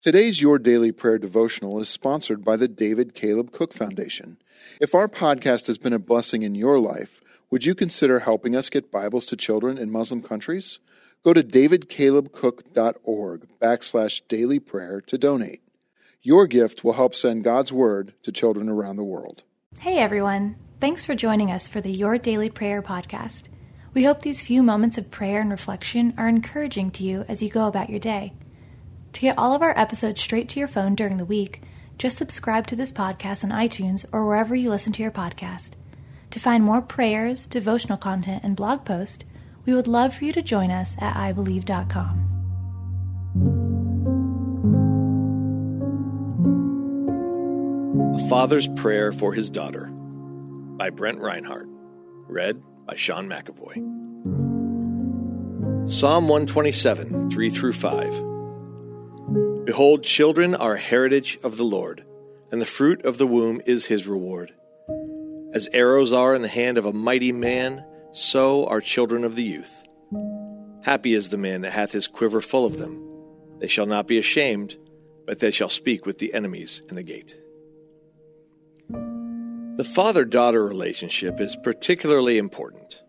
Today's Your Daily Prayer devotional is sponsored by the David Caleb Cook Foundation. If our podcast has been a blessing in your life, would you consider helping us get Bibles to children in Muslim countries? Go to davidcalebcook.org backslash daily prayer to donate. Your gift will help send God's Word to children around the world. Hey everyone, thanks for joining us for the Your Daily Prayer podcast. We hope these few moments of prayer and reflection are encouraging to you as you go about your day. To get all of our episodes straight to your phone during the week, just subscribe to this podcast on iTunes or wherever you listen to your podcast. To find more prayers, devotional content, and blog posts, we would love for you to join us at ibelieve.com. A Father's Prayer for His Daughter by Brent Reinhardt. Read by Sean McAvoy. Psalm 127, 3 through 5. Behold, children are a heritage of the Lord, and the fruit of the womb is his reward. As arrows are in the hand of a mighty man, so are children of the youth. Happy is the man that hath his quiver full of them. They shall not be ashamed, but they shall speak with the enemies in the gate. The father daughter relationship is particularly important.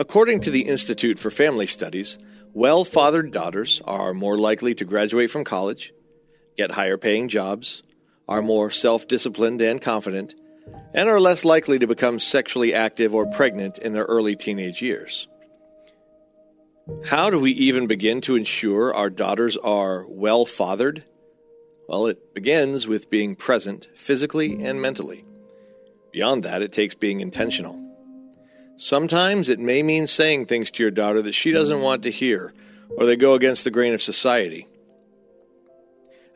According to the Institute for Family Studies, well fathered daughters are more likely to graduate from college, get higher paying jobs, are more self disciplined and confident, and are less likely to become sexually active or pregnant in their early teenage years. How do we even begin to ensure our daughters are well fathered? Well, it begins with being present physically and mentally. Beyond that, it takes being intentional. Sometimes it may mean saying things to your daughter that she doesn't want to hear, or they go against the grain of society.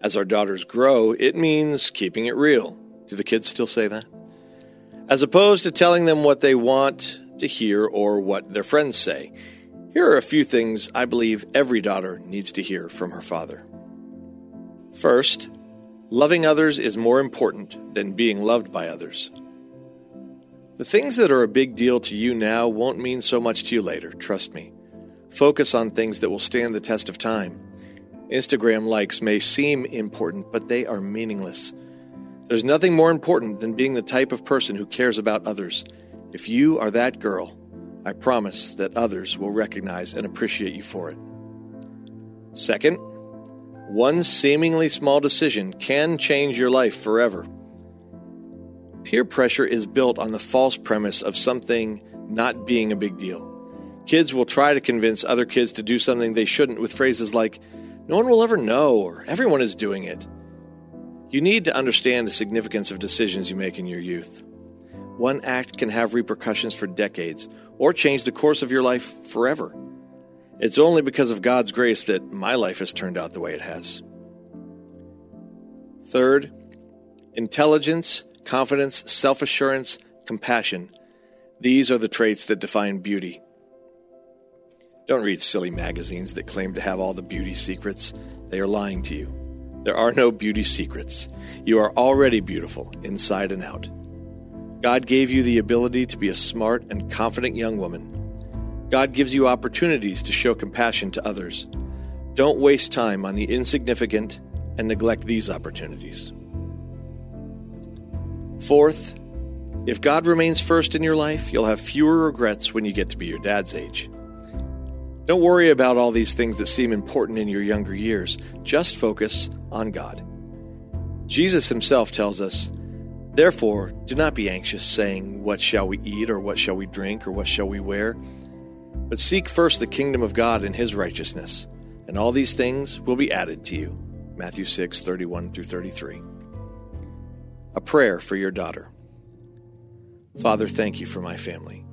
As our daughters grow, it means keeping it real. Do the kids still say that? As opposed to telling them what they want to hear or what their friends say. Here are a few things I believe every daughter needs to hear from her father. First, loving others is more important than being loved by others. The things that are a big deal to you now won't mean so much to you later, trust me. Focus on things that will stand the test of time. Instagram likes may seem important, but they are meaningless. There's nothing more important than being the type of person who cares about others. If you are that girl, I promise that others will recognize and appreciate you for it. Second, one seemingly small decision can change your life forever. Peer pressure is built on the false premise of something not being a big deal. Kids will try to convince other kids to do something they shouldn't with phrases like, no one will ever know, or everyone is doing it. You need to understand the significance of decisions you make in your youth. One act can have repercussions for decades, or change the course of your life forever. It's only because of God's grace that my life has turned out the way it has. Third, intelligence confidence, self assurance, compassion. These are the traits that define beauty. Don't read silly magazines that claim to have all the beauty secrets. They are lying to you. There are no beauty secrets. You are already beautiful, inside and out. God gave you the ability to be a smart and confident young woman. God gives you opportunities to show compassion to others. Don't waste time on the insignificant and neglect these opportunities. Fourth, if God remains first in your life, you'll have fewer regrets when you get to be your dad's age. Don't worry about all these things that seem important in your younger years. Just focus on God. Jesus himself tells us, Therefore, do not be anxious, saying, What shall we eat, or what shall we drink, or what shall we wear? But seek first the kingdom of God and his righteousness, and all these things will be added to you. Matthew 6 31 through 33. A prayer for your daughter. Father, thank you for my family.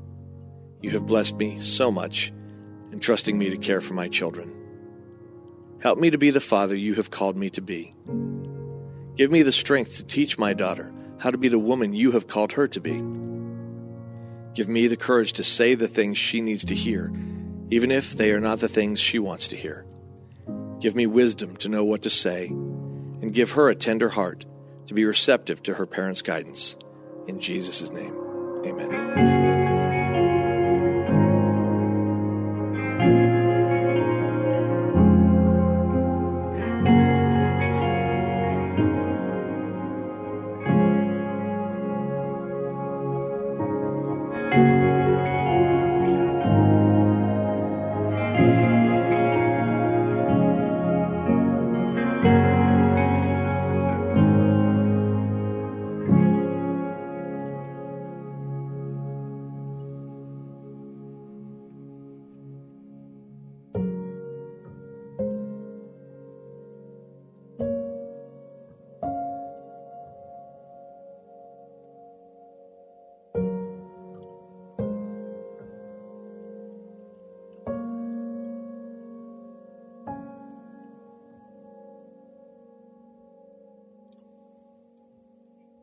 You have blessed me so much, in trusting me to care for my children. Help me to be the father you have called me to be. Give me the strength to teach my daughter how to be the woman you have called her to be. Give me the courage to say the things she needs to hear, even if they are not the things she wants to hear. Give me wisdom to know what to say, and give her a tender heart to be receptive to her parents' guidance. In Jesus' name, amen.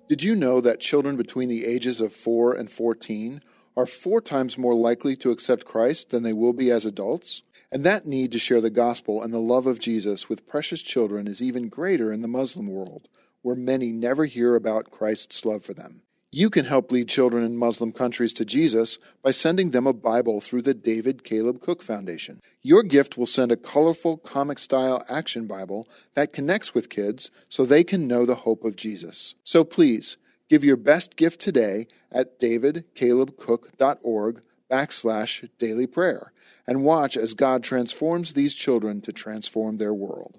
Did you know that children between the ages of 4 and 14 are four times more likely to accept Christ than they will be as adults? And that need to share the gospel and the love of Jesus with precious children is even greater in the Muslim world, where many never hear about Christ's love for them. You can help lead children in Muslim countries to Jesus by sending them a Bible through the David Caleb Cook Foundation. Your gift will send a colorful comic style action Bible that connects with kids so they can know the hope of Jesus. So please, give your best gift today at davidcalebcook.org backslash daily prayer and watch as God transforms these children to transform their world.